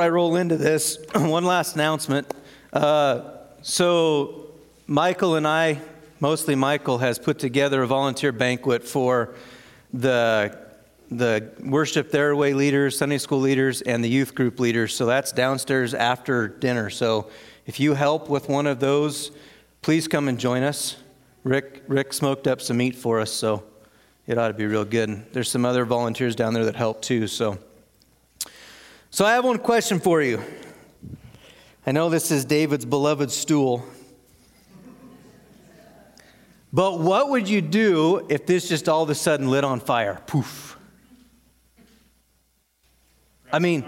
I roll into this, one last announcement. Uh, so, Michael and I, mostly Michael, has put together a volunteer banquet for the, the worship their leaders, Sunday school leaders, and the youth group leaders. So, that's downstairs after dinner. So, if you help with one of those, please come and join us. Rick, Rick smoked up some meat for us, so it ought to be real good. There's some other volunteers down there that help too, so. So I have one question for you. I know this is David's beloved stool. But what would you do if this just all of a sudden lit on fire? Poof. I mean,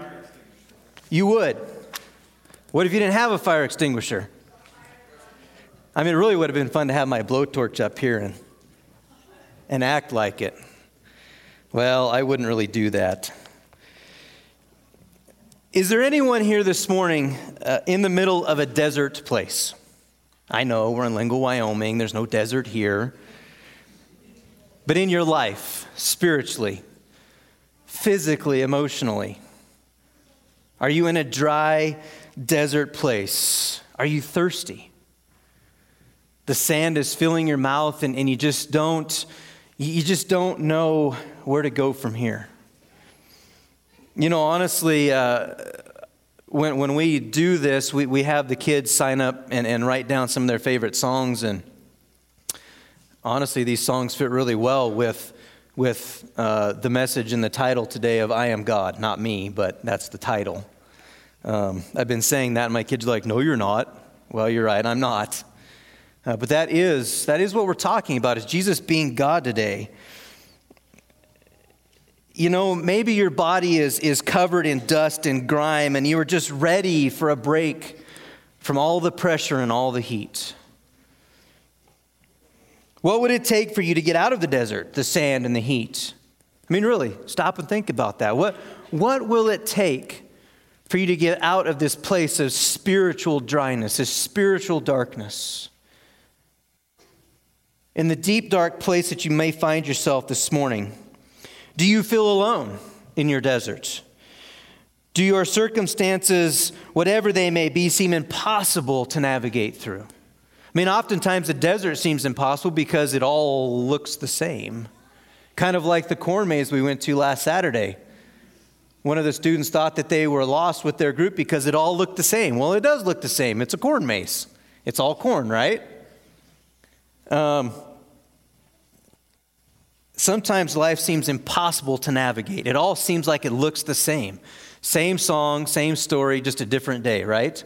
you would. What if you didn't have a fire extinguisher? I mean, it really would have been fun to have my blowtorch up here and, and act like it. Well, I wouldn't really do that. Is there anyone here this morning uh, in the middle of a desert place? I know we're in Lingle, Wyoming. There's no desert here. But in your life, spiritually, physically, emotionally, are you in a dry desert place? Are you thirsty? The sand is filling your mouth and, and you just don't you just don't know where to go from here. You know, honestly, uh, when, when we do this, we, we have the kids sign up and, and write down some of their favorite songs. And honestly, these songs fit really well with, with uh, the message and the title today of I Am God. Not me, but that's the title. Um, I've been saying that, and my kids are like, No, you're not. Well, you're right, I'm not. Uh, but that is, that is what we're talking about, is Jesus being God today you know, maybe your body is, is covered in dust and grime, and you are just ready for a break from all the pressure and all the heat. What would it take for you to get out of the desert, the sand, and the heat? I mean, really, stop and think about that. What, what will it take for you to get out of this place of spiritual dryness, this spiritual darkness? In the deep, dark place that you may find yourself this morning, do you feel alone in your deserts? Do your circumstances, whatever they may be, seem impossible to navigate through? I mean, oftentimes the desert seems impossible because it all looks the same. Kind of like the corn maze we went to last Saturday. One of the students thought that they were lost with their group because it all looked the same. Well, it does look the same. It's a corn maze, it's all corn, right? Um, Sometimes life seems impossible to navigate. It all seems like it looks the same. Same song, same story, just a different day, right?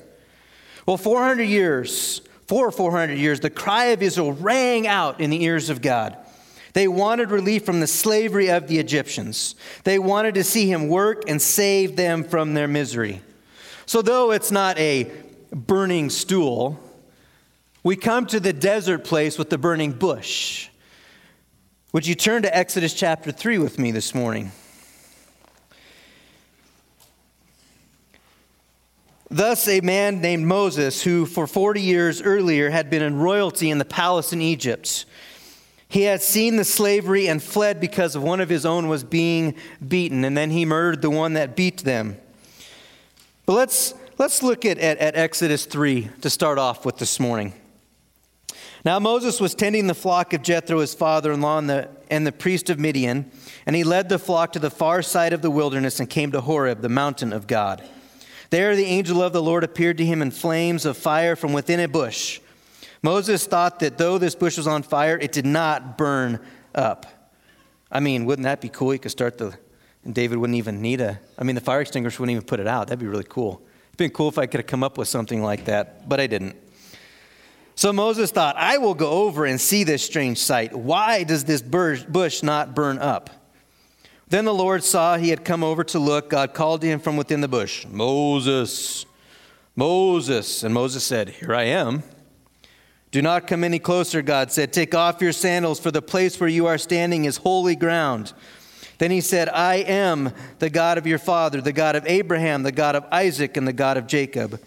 Well, 400 years, four or 400 years, the cry of Israel rang out in the ears of God. They wanted relief from the slavery of the Egyptians. They wanted to see him work and save them from their misery. So, though it's not a burning stool, we come to the desert place with the burning bush. Would you turn to Exodus chapter 3 with me this morning? Thus, a man named Moses, who for 40 years earlier had been in royalty in the palace in Egypt, he had seen the slavery and fled because of one of his own was being beaten, and then he murdered the one that beat them. But let's, let's look at, at, at Exodus 3 to start off with this morning. Now Moses was tending the flock of Jethro, his father in law, and the, and the priest of Midian, and he led the flock to the far side of the wilderness and came to Horeb, the mountain of God. There the angel of the Lord appeared to him in flames of fire from within a bush. Moses thought that though this bush was on fire, it did not burn up. I mean, wouldn't that be cool? You could start the, and David wouldn't even need a, I mean, the fire extinguisher wouldn't even put it out. That'd be really cool. It'd been cool if I could have come up with something like that, but I didn't. So Moses thought, I will go over and see this strange sight. Why does this bush not burn up? Then the Lord saw he had come over to look. God called to him from within the bush, Moses, Moses. And Moses said, Here I am. Do not come any closer, God said. Take off your sandals, for the place where you are standing is holy ground. Then he said, I am the God of your father, the God of Abraham, the God of Isaac, and the God of Jacob.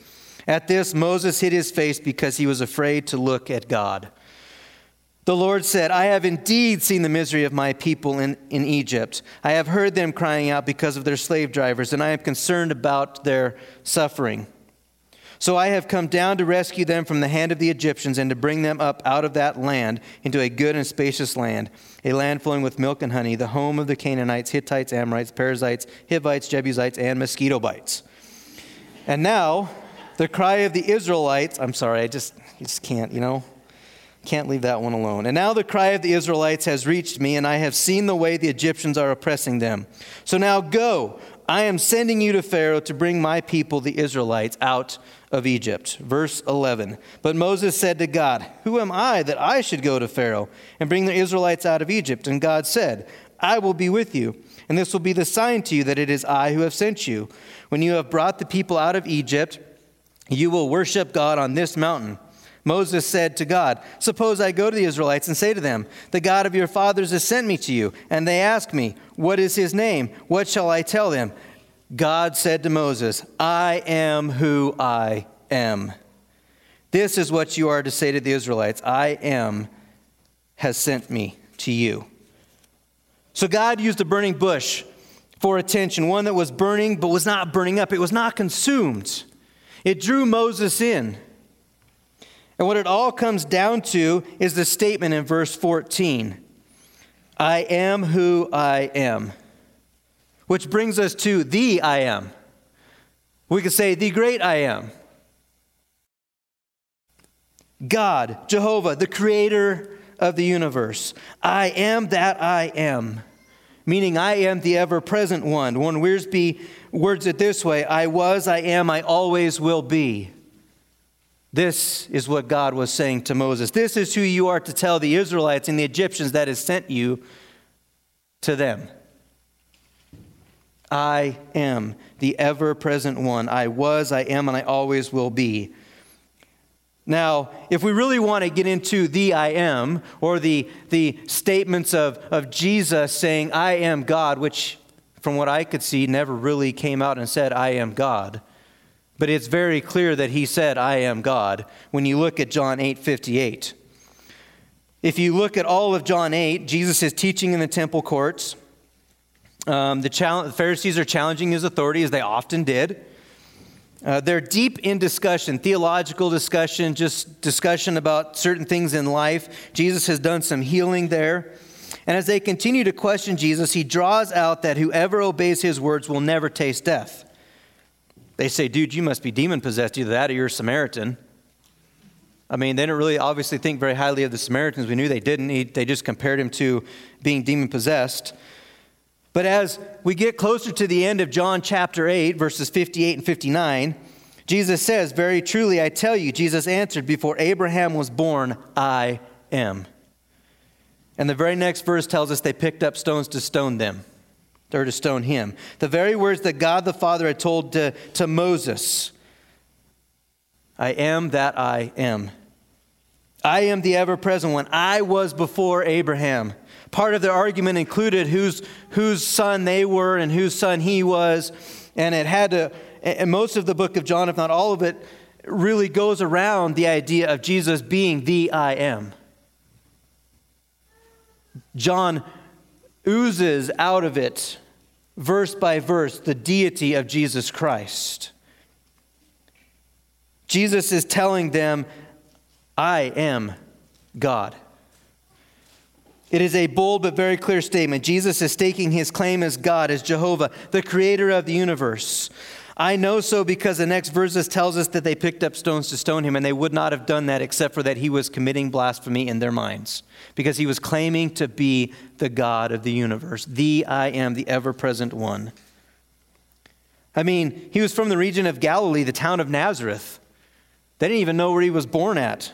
At this, Moses hid his face because he was afraid to look at God. The Lord said, I have indeed seen the misery of my people in, in Egypt. I have heard them crying out because of their slave drivers, and I am concerned about their suffering. So I have come down to rescue them from the hand of the Egyptians and to bring them up out of that land into a good and spacious land, a land flowing with milk and honey, the home of the Canaanites, Hittites, Amorites, Perizzites, Hivites, Jebusites, and mosquito bites. And now, the cry of the Israelites, I'm sorry, I just, just can't, you know. Can't leave that one alone. And now the cry of the Israelites has reached me, and I have seen the way the Egyptians are oppressing them. So now go. I am sending you to Pharaoh to bring my people, the Israelites, out of Egypt. Verse 11. But Moses said to God, Who am I that I should go to Pharaoh and bring the Israelites out of Egypt? And God said, I will be with you, and this will be the sign to you that it is I who have sent you. When you have brought the people out of Egypt, you will worship God on this mountain. Moses said to God, Suppose I go to the Israelites and say to them, The God of your fathers has sent me to you. And they ask me, What is his name? What shall I tell them? God said to Moses, I am who I am. This is what you are to say to the Israelites I am has sent me to you. So God used a burning bush for attention, one that was burning but was not burning up, it was not consumed. It drew Moses in. And what it all comes down to is the statement in verse 14 I am who I am. Which brings us to the I am. We could say, the great I am. God, Jehovah, the creator of the universe. I am that I am, meaning I am the ever present one. Warren Wiersbe words it this way I was, I am, I always will be. This is what God was saying to Moses. This is who you are to tell the Israelites and the Egyptians that has sent you to them. I am the ever present one. I was, I am, and I always will be. Now, if we really want to get into the I am, or the, the statements of, of Jesus saying, I am God, which from what I could see never really came out and said, I am God. But it's very clear that he said, I am God, when you look at John 8 58. If you look at all of John 8, Jesus is teaching in the temple courts. Um, the, the, Pharisees are challenging his authority, as they often did. Uh, they're deep in discussion, theological discussion, just discussion about certain things in life. Jesus has done some healing there. And as they continue to question Jesus, he draws out that whoever obeys his words will never taste death. They say, dude, you must be demon possessed, either that or you're a Samaritan. I mean, they didn't really obviously think very highly of the Samaritans. We knew they didn't. He, they just compared him to being demon possessed. But as we get closer to the end of John chapter 8, verses 58 and 59, Jesus says, Very truly, I tell you, Jesus answered, Before Abraham was born, I am. And the very next verse tells us they picked up stones to stone them or to stone him. The very words that God the Father had told to, to Moses I am that I am. I am the ever present one. I was before Abraham. Part of their argument included whose, whose son they were and whose son he was. And it had to, and most of the book of John, if not all of it, really goes around the idea of Jesus being the I am. John oozes out of it, verse by verse, the deity of Jesus Christ. Jesus is telling them, I am God. It is a bold but very clear statement. Jesus is staking his claim as God, as Jehovah, the creator of the universe. I know so because the next verses tells us that they picked up stones to stone him, and they would not have done that except for that he was committing blasphemy in their minds, because he was claiming to be the God of the universe, the I am, the ever present one. I mean, he was from the region of Galilee, the town of Nazareth. They didn't even know where he was born at,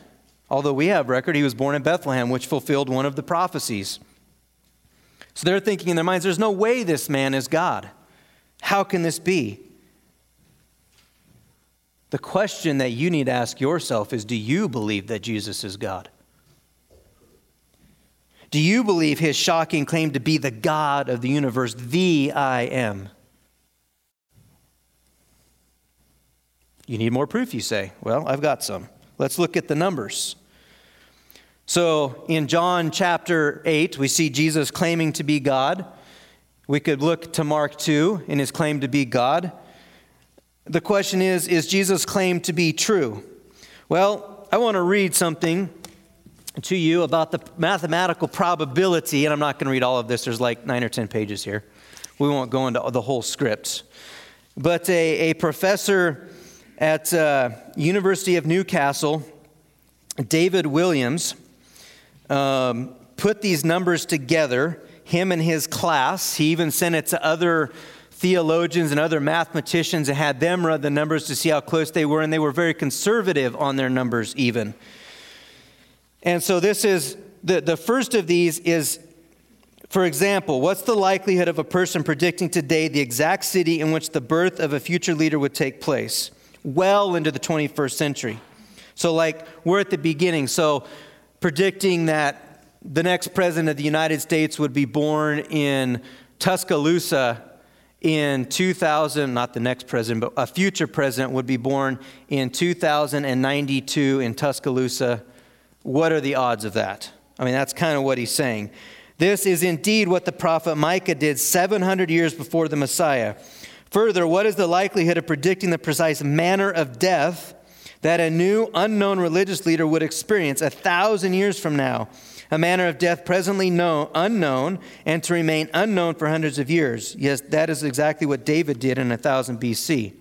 although we have record he was born in Bethlehem, which fulfilled one of the prophecies. So they're thinking in their minds, there's no way this man is God. How can this be? The question that you need to ask yourself is Do you believe that Jesus is God? Do you believe his shocking claim to be the God of the universe, the I am? You need more proof, you say. Well, I've got some. Let's look at the numbers. So in John chapter 8, we see Jesus claiming to be God. We could look to Mark 2 in his claim to be God. The question is Is Jesus' claim to be true? Well, I want to read something to you about the mathematical probability, and I'm not going to read all of this, there's like nine or 10 pages here. We won't go into the whole script. But a, a professor at uh, University of Newcastle, David Williams, um, put these numbers together, him and his class. He even sent it to other theologians and other mathematicians and had them run the numbers to see how close they were, and they were very conservative on their numbers, even. And so, this is the, the first of these is, for example, what's the likelihood of a person predicting today the exact city in which the birth of a future leader would take place? Well into the 21st century. So, like, we're at the beginning. So, predicting that the next president of the United States would be born in Tuscaloosa in 2000, not the next president, but a future president would be born in 2092 in Tuscaloosa. What are the odds of that? I mean, that's kind of what he's saying. This is indeed what the prophet Micah did 700 years before the Messiah. Further, what is the likelihood of predicting the precise manner of death that a new unknown religious leader would experience a thousand years from now, a manner of death presently known, unknown and to remain unknown for hundreds of years. Yes, that is exactly what David did in 1000 BC.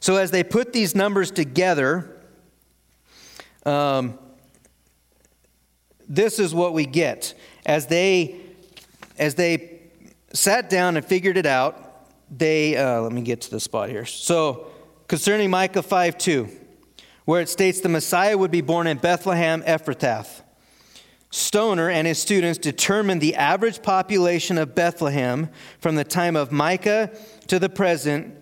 So as they put these numbers together, um, this is what we get. As they, as they sat down and figured it out, they, uh, let me get to the spot here. So concerning Micah 5 2 where it states the Messiah would be born in Bethlehem Ephrathah. Stoner and his students determined the average population of Bethlehem from the time of Micah to the present.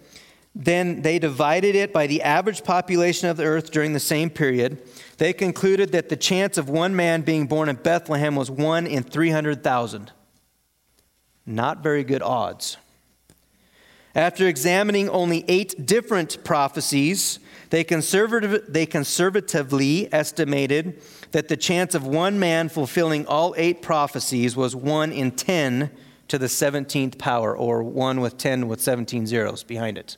Then they divided it by the average population of the earth during the same period. They concluded that the chance of one man being born in Bethlehem was 1 in 300,000. Not very good odds. After examining only eight different prophecies, they, conservative, they conservatively estimated that the chance of one man fulfilling all eight prophecies was 1 in 10 to the 17th power, or 1 with 10 with 17 zeros behind it.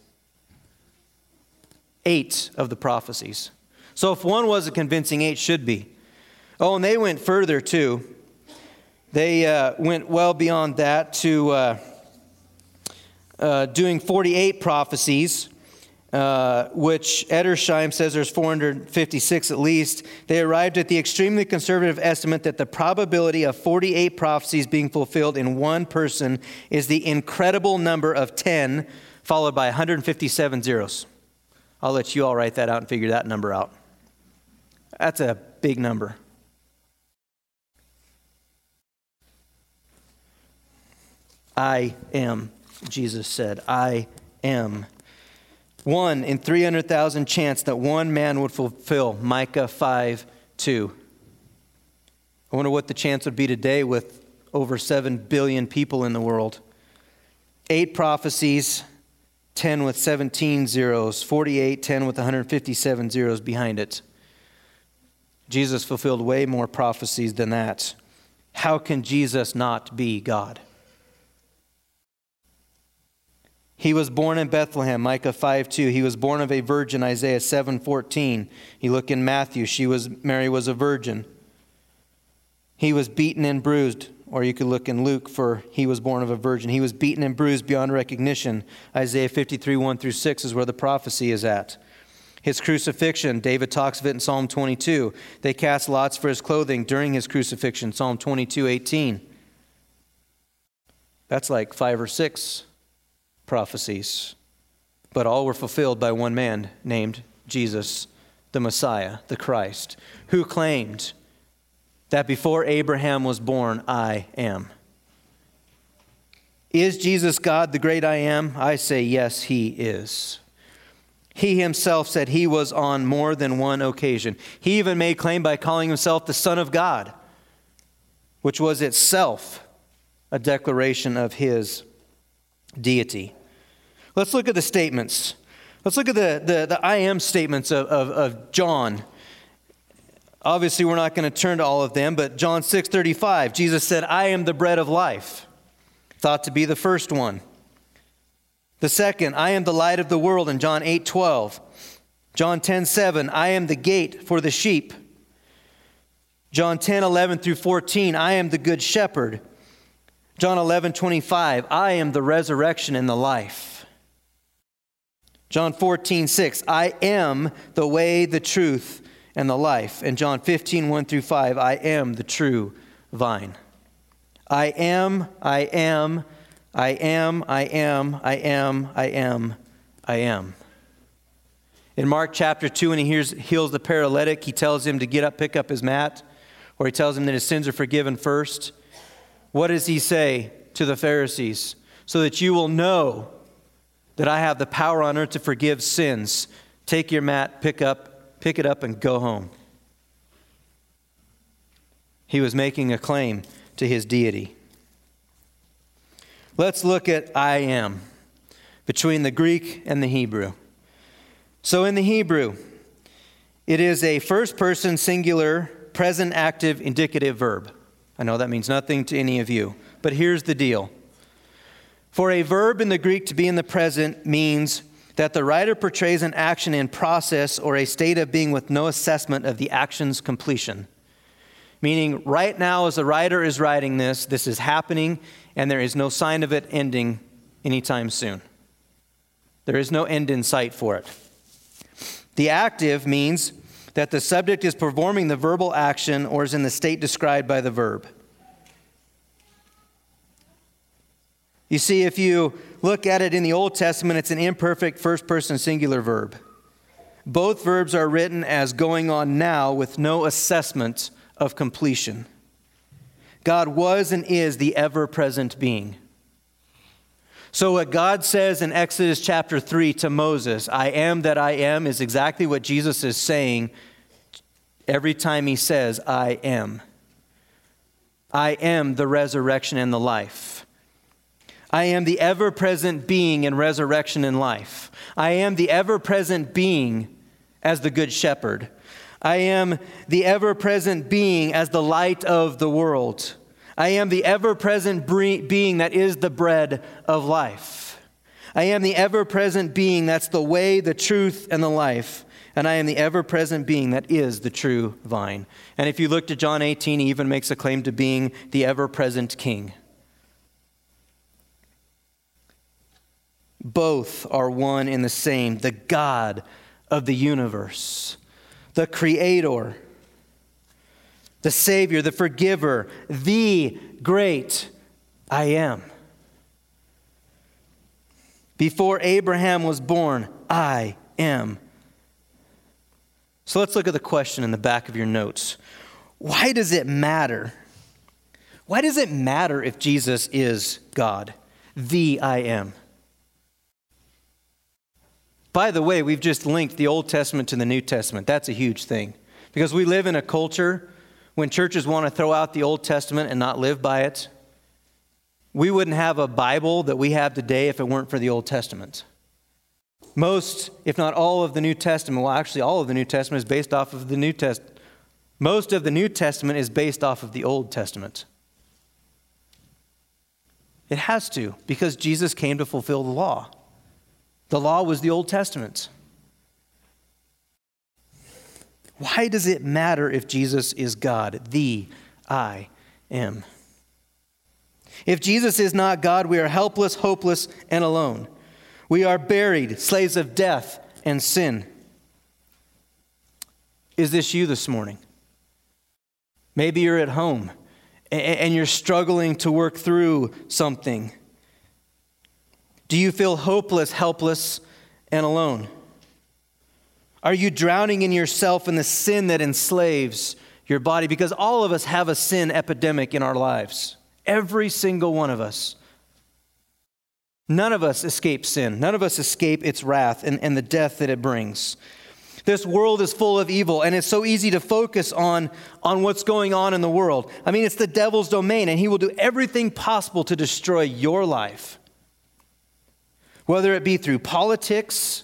Eight of the prophecies. So if one was a convincing, eight should be. Oh, and they went further too. They uh, went well beyond that to uh, uh, doing 48 prophecies uh, which Edersheim says there's 456 at least, they arrived at the extremely conservative estimate that the probability of 48 prophecies being fulfilled in one person is the incredible number of 10, followed by 157 zeros. I'll let you all write that out and figure that number out. That's a big number. I am, Jesus said. I am one in 300,000 chance that one man would fulfill Micah 5 2. I wonder what the chance would be today with over 7 billion people in the world. Eight prophecies, 10 with 17 zeros, 48, 10 with 157 zeros behind it. Jesus fulfilled way more prophecies than that. How can Jesus not be God? He was born in Bethlehem, Micah 5 2. He was born of a virgin, Isaiah 7 14. You look in Matthew, she was, Mary was a virgin. He was beaten and bruised, or you could look in Luke for he was born of a virgin. He was beaten and bruised beyond recognition. Isaiah 53 1 through 6 is where the prophecy is at. His crucifixion, David talks of it in Psalm 22. They cast lots for his clothing during his crucifixion, Psalm 22 18. That's like five or six prophecies, but all were fulfilled by one man named Jesus, the Messiah, the Christ, who claimed that before Abraham was born, I am. Is Jesus God, the great I am? I say, yes, he is. He himself said he was on more than one occasion. He even made claim by calling himself the Son of God, which was itself a declaration of his deity. Let's look at the statements. Let's look at the, the, the I am statements of, of, of John. Obviously, we're not going to turn to all of them, but John 6:35, Jesus said, "I am the bread of life." Thought to be the first one. The second, I am the light of the world in John 8:12. John 10:7, I am the gate for the sheep. John 10:11 through 14, I am the good shepherd. John 11:25, I am the resurrection and the life. John 14:6, I am the way, the truth, and the life. And John 15, 1 through 5, I am the true vine. I am, I am, I am, I am, I am, I am, I am. In Mark chapter 2, when he hears, heals the paralytic, he tells him to get up, pick up his mat, or he tells him that his sins are forgiven first. What does he say to the Pharisees? So that you will know that I have the power on earth to forgive sins. Take your mat, pick up pick it up, and go home. He was making a claim to his deity. Let's look at I am between the Greek and the Hebrew. So, in the Hebrew, it is a first person singular present active indicative verb. I know that means nothing to any of you, but here's the deal. For a verb in the Greek to be in the present means that the writer portrays an action in process or a state of being with no assessment of the action's completion. Meaning, right now, as the writer is writing this, this is happening, and there is no sign of it ending anytime soon. There is no end in sight for it. The active means that the subject is performing the verbal action or is in the state described by the verb. You see, if you look at it in the Old Testament, it's an imperfect first person singular verb. Both verbs are written as going on now with no assessment of completion. God was and is the ever present being. So, what God says in Exodus chapter 3 to Moses, I am that I am, is exactly what Jesus is saying every time he says, I am. I am the resurrection and the life. I am the ever present being in resurrection and life. I am the ever present being as the Good Shepherd. I am the ever present being as the light of the world. I am the ever present being that is the bread of life. I am the ever present being that's the way, the truth, and the life. And I am the ever present being that is the true vine. And if you look to John 18, he even makes a claim to being the ever present king. Both are one and the same the God of the universe, the Creator, the Savior, the Forgiver, the great I am. Before Abraham was born, I am. So let's look at the question in the back of your notes. Why does it matter? Why does it matter if Jesus is God, the I am? By the way, we've just linked the Old Testament to the New Testament. That's a huge thing. Because we live in a culture when churches want to throw out the Old Testament and not live by it. We wouldn't have a Bible that we have today if it weren't for the Old Testament. Most, if not all of the New Testament, well, actually, all of the New Testament is based off of the New Testament. Most of the New Testament is based off of the Old Testament. It has to, because Jesus came to fulfill the law. The law was the Old Testament. Why does it matter if Jesus is God, the I am? If Jesus is not God, we are helpless, hopeless, and alone. We are buried, slaves of death and sin. Is this you this morning? Maybe you're at home and you're struggling to work through something. Do you feel hopeless, helpless, and alone? Are you drowning in yourself in the sin that enslaves your body? Because all of us have a sin epidemic in our lives. Every single one of us. None of us escape sin. None of us escape its wrath and, and the death that it brings. This world is full of evil, and it's so easy to focus on, on what's going on in the world. I mean, it's the devil's domain, and he will do everything possible to destroy your life whether it be through politics,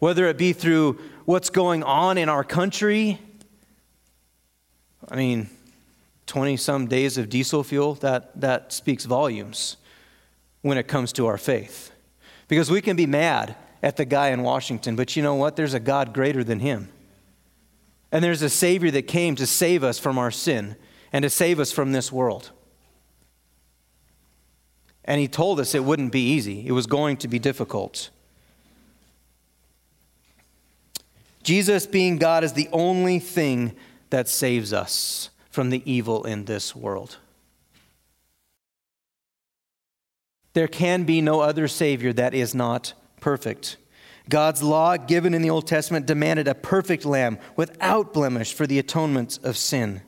whether it be through what's going on in our country. I mean, 20 some days of diesel fuel, that, that speaks volumes when it comes to our faith. Because we can be mad at the guy in Washington, but you know what? There's a God greater than him. And there's a Savior that came to save us from our sin and to save us from this world. And He told us it wouldn't be easy, it was going to be difficult. Jesus, being God, is the only thing that saves us from the evil in this world. There can be no other Savior that is not perfect. God's law, given in the Old Testament, demanded a perfect lamb without blemish for the atonement of sin.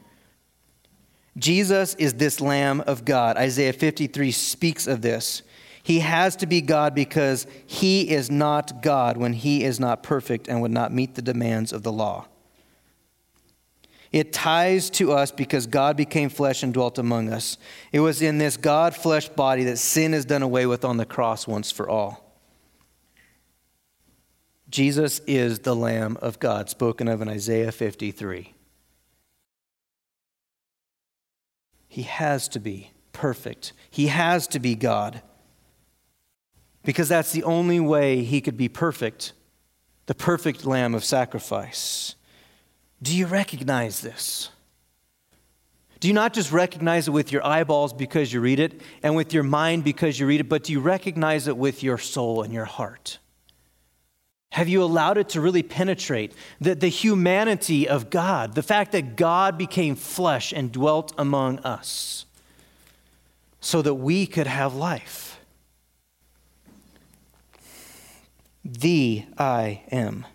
Jesus is this Lamb of God. Isaiah 53 speaks of this. He has to be God because he is not God when he is not perfect and would not meet the demands of the law. It ties to us because God became flesh and dwelt among us. It was in this God flesh body that sin is done away with on the cross once for all. Jesus is the Lamb of God, spoken of in Isaiah 53. He has to be perfect, He has to be God. Because that's the only way He could be perfect, the perfect Lamb of sacrifice. Do you recognize this? Do you not just recognize it with your eyeballs because you read it and with your mind because you read it, but do you recognize it with your soul and your heart? Have you allowed it to really penetrate the, the humanity of God, the fact that God became flesh and dwelt among us so that we could have life? The I am.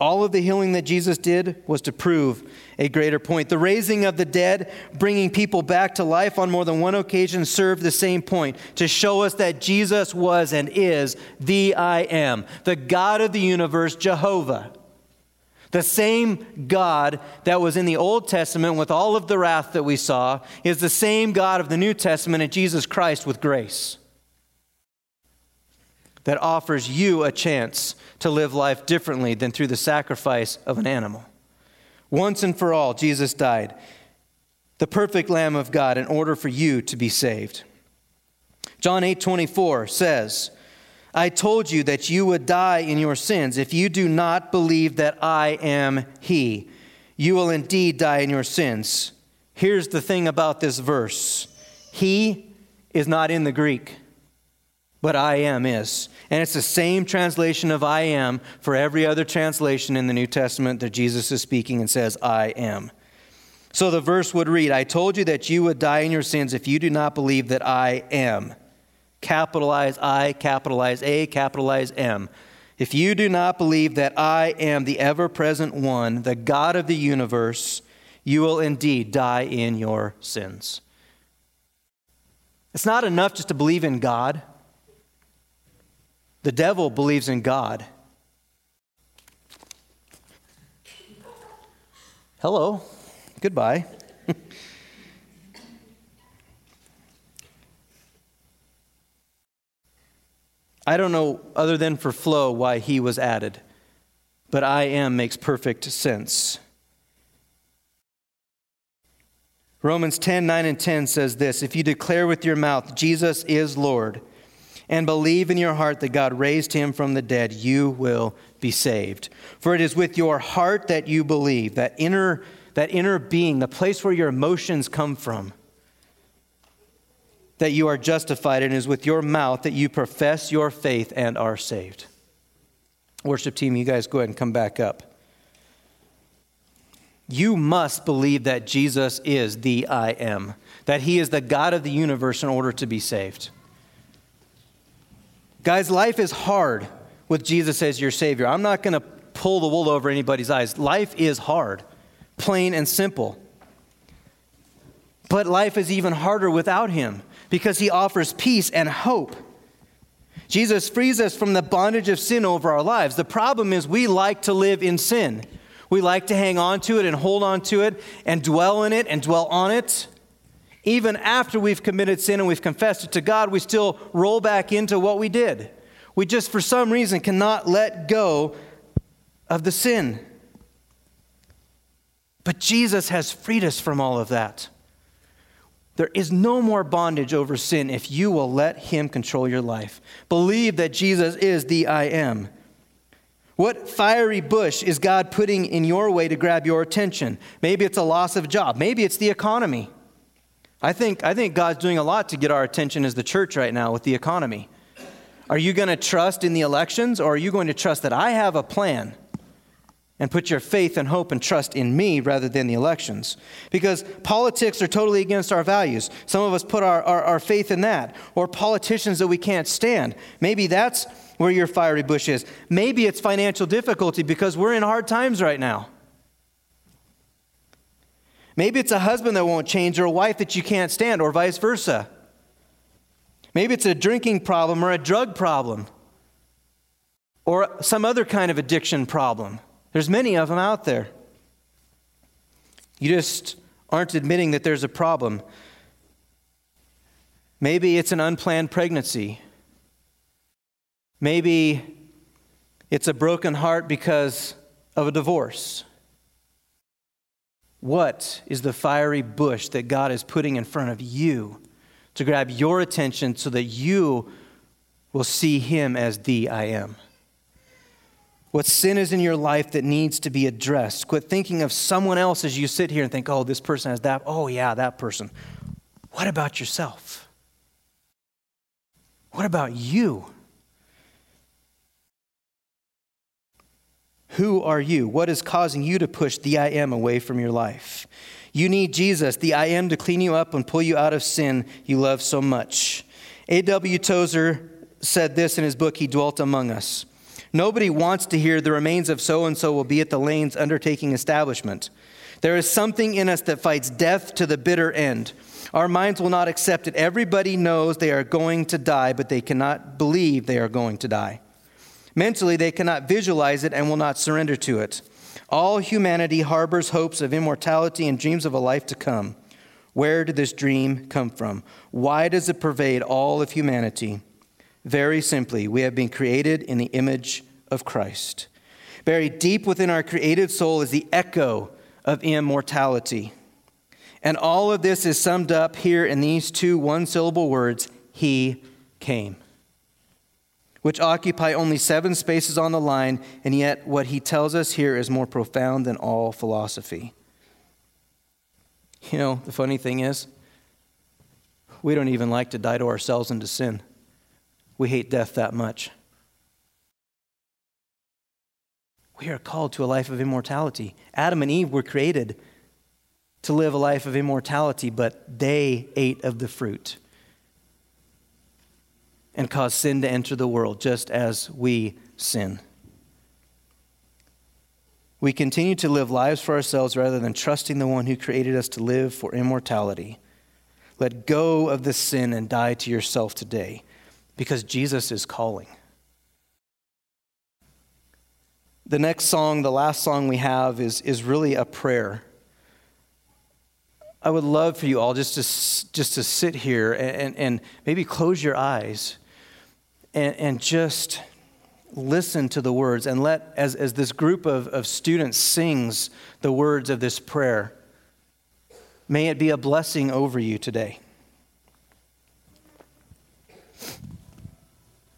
All of the healing that Jesus did was to prove a greater point. The raising of the dead, bringing people back to life on more than one occasion, served the same point to show us that Jesus was and is the I am, the God of the universe, Jehovah. The same God that was in the Old Testament with all of the wrath that we saw is the same God of the New Testament in Jesus Christ with grace that offers you a chance to live life differently than through the sacrifice of an animal. Once and for all, Jesus died, the perfect Lamb of God, in order for you to be saved. John 8 24 says, I told you that you would die in your sins. If you do not believe that I am He, you will indeed die in your sins. Here's the thing about this verse He is not in the Greek but I am is. And it's the same translation of I am for every other translation in the New Testament that Jesus is speaking and says, I am. So the verse would read, I told you that you would die in your sins if you do not believe that I am. Capitalize I, capitalize A, capitalize M. If you do not believe that I am the ever present one, the God of the universe, you will indeed die in your sins. It's not enough just to believe in God. The devil believes in God. Hello. Goodbye. I don't know, other than for flow, why he was added, but I am makes perfect sense. Romans 10 9 and 10 says this If you declare with your mouth, Jesus is Lord, and believe in your heart that God raised him from the dead, you will be saved. For it is with your heart that you believe, that inner, that inner being, the place where your emotions come from, that you are justified, and it is with your mouth that you profess your faith and are saved. Worship team, you guys go ahead and come back up. You must believe that Jesus is the I am, that he is the God of the universe in order to be saved. Guys, life is hard with Jesus as your Savior. I'm not going to pull the wool over anybody's eyes. Life is hard, plain and simple. But life is even harder without Him because He offers peace and hope. Jesus frees us from the bondage of sin over our lives. The problem is we like to live in sin. We like to hang on to it and hold on to it and dwell in it and dwell on it. Even after we've committed sin and we've confessed it to God, we still roll back into what we did. We just, for some reason, cannot let go of the sin. But Jesus has freed us from all of that. There is no more bondage over sin if you will let Him control your life. Believe that Jesus is the I am. What fiery bush is God putting in your way to grab your attention? Maybe it's a loss of job. Maybe it's the economy. I think, I think God's doing a lot to get our attention as the church right now with the economy. Are you going to trust in the elections or are you going to trust that I have a plan and put your faith and hope and trust in me rather than the elections? Because politics are totally against our values. Some of us put our, our, our faith in that. Or politicians that we can't stand. Maybe that's where your fiery bush is. Maybe it's financial difficulty because we're in hard times right now. Maybe it's a husband that won't change or a wife that you can't stand, or vice versa. Maybe it's a drinking problem or a drug problem or some other kind of addiction problem. There's many of them out there. You just aren't admitting that there's a problem. Maybe it's an unplanned pregnancy. Maybe it's a broken heart because of a divorce. What is the fiery bush that God is putting in front of you to grab your attention so that you will see Him as the I am? What sin is in your life that needs to be addressed? Quit thinking of someone else as you sit here and think, oh, this person has that. Oh, yeah, that person. What about yourself? What about you? Who are you? What is causing you to push the I am away from your life? You need Jesus, the I am, to clean you up and pull you out of sin you love so much. A.W. Tozer said this in his book, He Dwelt Among Us. Nobody wants to hear the remains of so and so will be at the Lanes undertaking establishment. There is something in us that fights death to the bitter end. Our minds will not accept it. Everybody knows they are going to die, but they cannot believe they are going to die. Mentally, they cannot visualize it and will not surrender to it. All humanity harbors hopes of immortality and dreams of a life to come. Where did this dream come from? Why does it pervade all of humanity? Very simply, we have been created in the image of Christ. Buried deep within our created soul is the echo of immortality. And all of this is summed up here in these two one syllable words He came which occupy only seven spaces on the line, and yet what he tells us here is more profound than all philosophy. You know, the funny thing is, we don't even like to die to ourselves and to sin. We hate death that much. We are called to a life of immortality. Adam and Eve were created to live a life of immortality, but they ate of the fruit and cause sin to enter the world, just as we sin. We continue to live lives for ourselves rather than trusting the one who created us to live for immortality. Let go of the sin and die to yourself today because Jesus is calling. The next song, the last song we have, is, is really a prayer. I would love for you all just to, just to sit here and, and maybe close your eyes and, and just listen to the words and let, as, as this group of, of students sings the words of this prayer, may it be a blessing over you today.